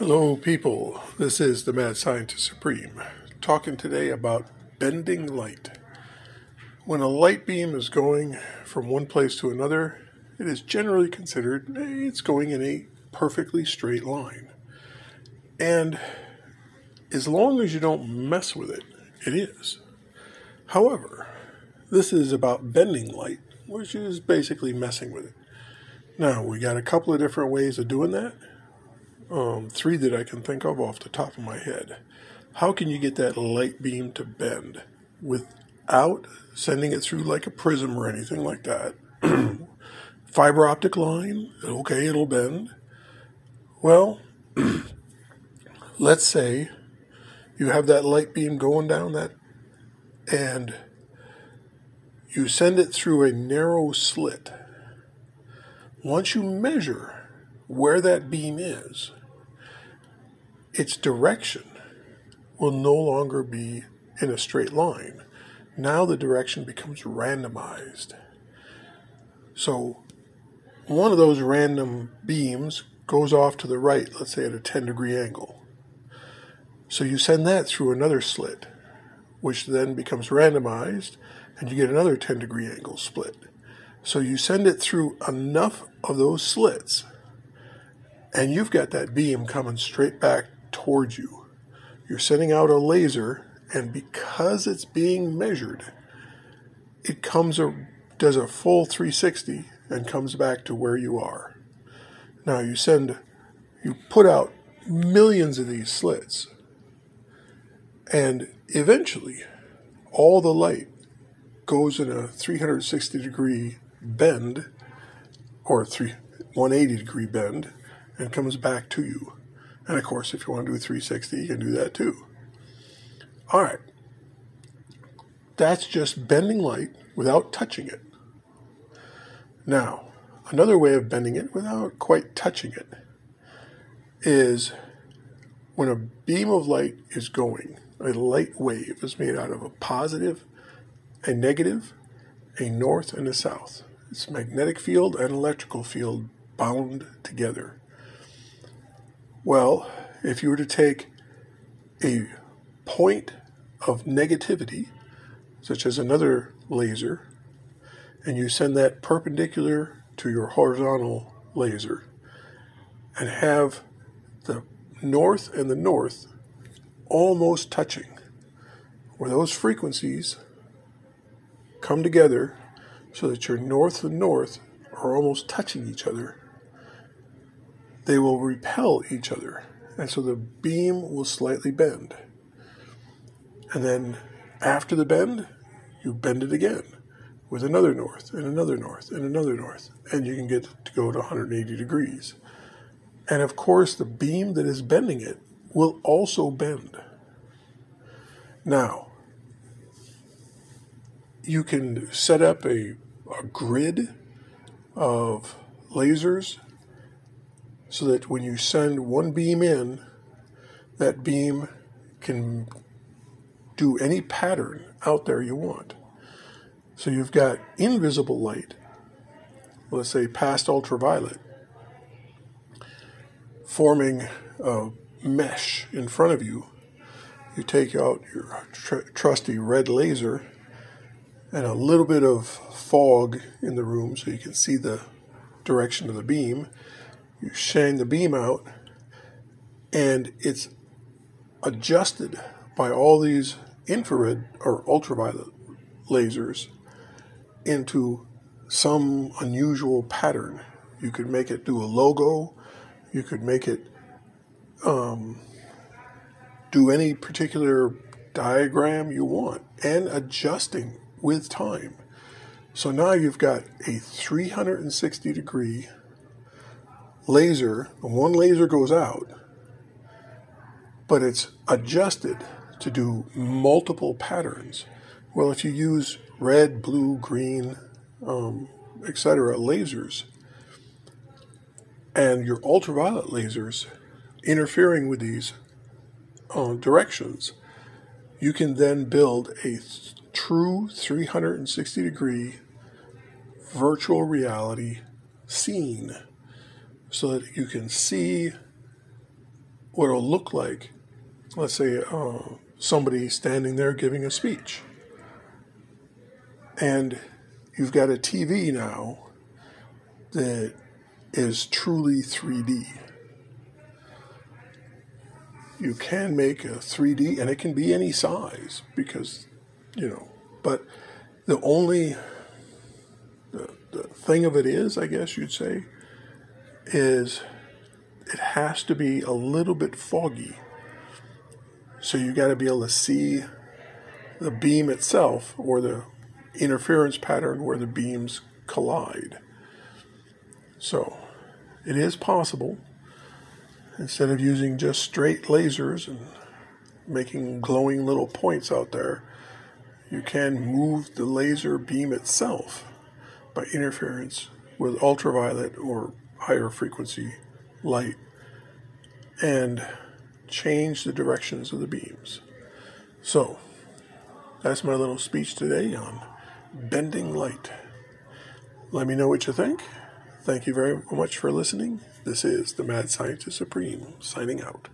Hello, people. This is the Mad Scientist Supreme, talking today about bending light. When a light beam is going from one place to another, it is generally considered it's going in a perfectly straight line. And as long as you don't mess with it, it is. However, this is about bending light, which is basically messing with it. Now, we got a couple of different ways of doing that um, three that I can think of off the top of my head. How can you get that light beam to bend without sending it through like a prism or anything like that? Fiber optic line, okay, it'll bend. Well, let's say you have that light beam going down that and you send it through a narrow slit. Once you measure where that beam is, its direction will no longer be in a straight line. Now the direction becomes randomized. So one of those random beams goes off to the right, let's say at a 10 degree angle. So you send that through another slit, which then becomes randomized, and you get another 10 degree angle split. So you send it through enough of those slits, and you've got that beam coming straight back towards you. You're sending out a laser, and because it's being measured, it comes a does a full 360 and comes back to where you are. Now you send you put out millions of these slits and eventually all the light goes in a 360 degree bend or 3 180 degree bend and comes back to you. And of course, if you want to do a 360, you can do that too. All right. That's just bending light without touching it. Now, another way of bending it without quite touching it is when a beam of light is going, a light wave is made out of a positive, a negative, a north, and a south. It's magnetic field and electrical field bound together. Well, if you were to take a point of negativity, such as another laser, and you send that perpendicular to your horizontal laser, and have the north and the north almost touching, where those frequencies come together so that your north and north are almost touching each other they will repel each other. And so the beam will slightly bend. And then after the bend, you bend it again with another north and another north and another north. And you can get to go to 180 degrees. And of course, the beam that is bending it will also bend. Now, you can set up a, a grid of lasers so that when you send one beam in, that beam can do any pattern out there you want. So you've got invisible light, let's say past ultraviolet, forming a mesh in front of you. You take out your tr- trusty red laser and a little bit of fog in the room so you can see the direction of the beam you shine the beam out, and it's adjusted by all these infrared or ultraviolet lasers into some unusual pattern. You could make it do a logo, you could make it um, do any particular diagram you want, and adjusting with time. So now you've got a 360 degree laser, one laser goes out, but it's adjusted to do multiple patterns. Well, if you use red, blue, green, um, etc. lasers, and your ultraviolet lasers interfering with these uh, directions, you can then build a th- true 360 degree virtual reality scene so that you can see what it'll look like. Let's say uh, somebody standing there giving a speech. And you've got a TV now that is truly 3D. You can make a 3D, and it can be any size because, you know, but the only the, the thing of it is, I guess you'd say, is it has to be a little bit foggy. So you got to be able to see the beam itself or the interference pattern where the beams collide. So it is possible, instead of using just straight lasers and making glowing little points out there, you can move the laser beam itself by interference with ultraviolet or higher frequency light and change the directions of the beams. So, that's my little speech today on bending light. Let me know what you think. Thank you very much for listening. This is the Mad Scientist Supreme signing out.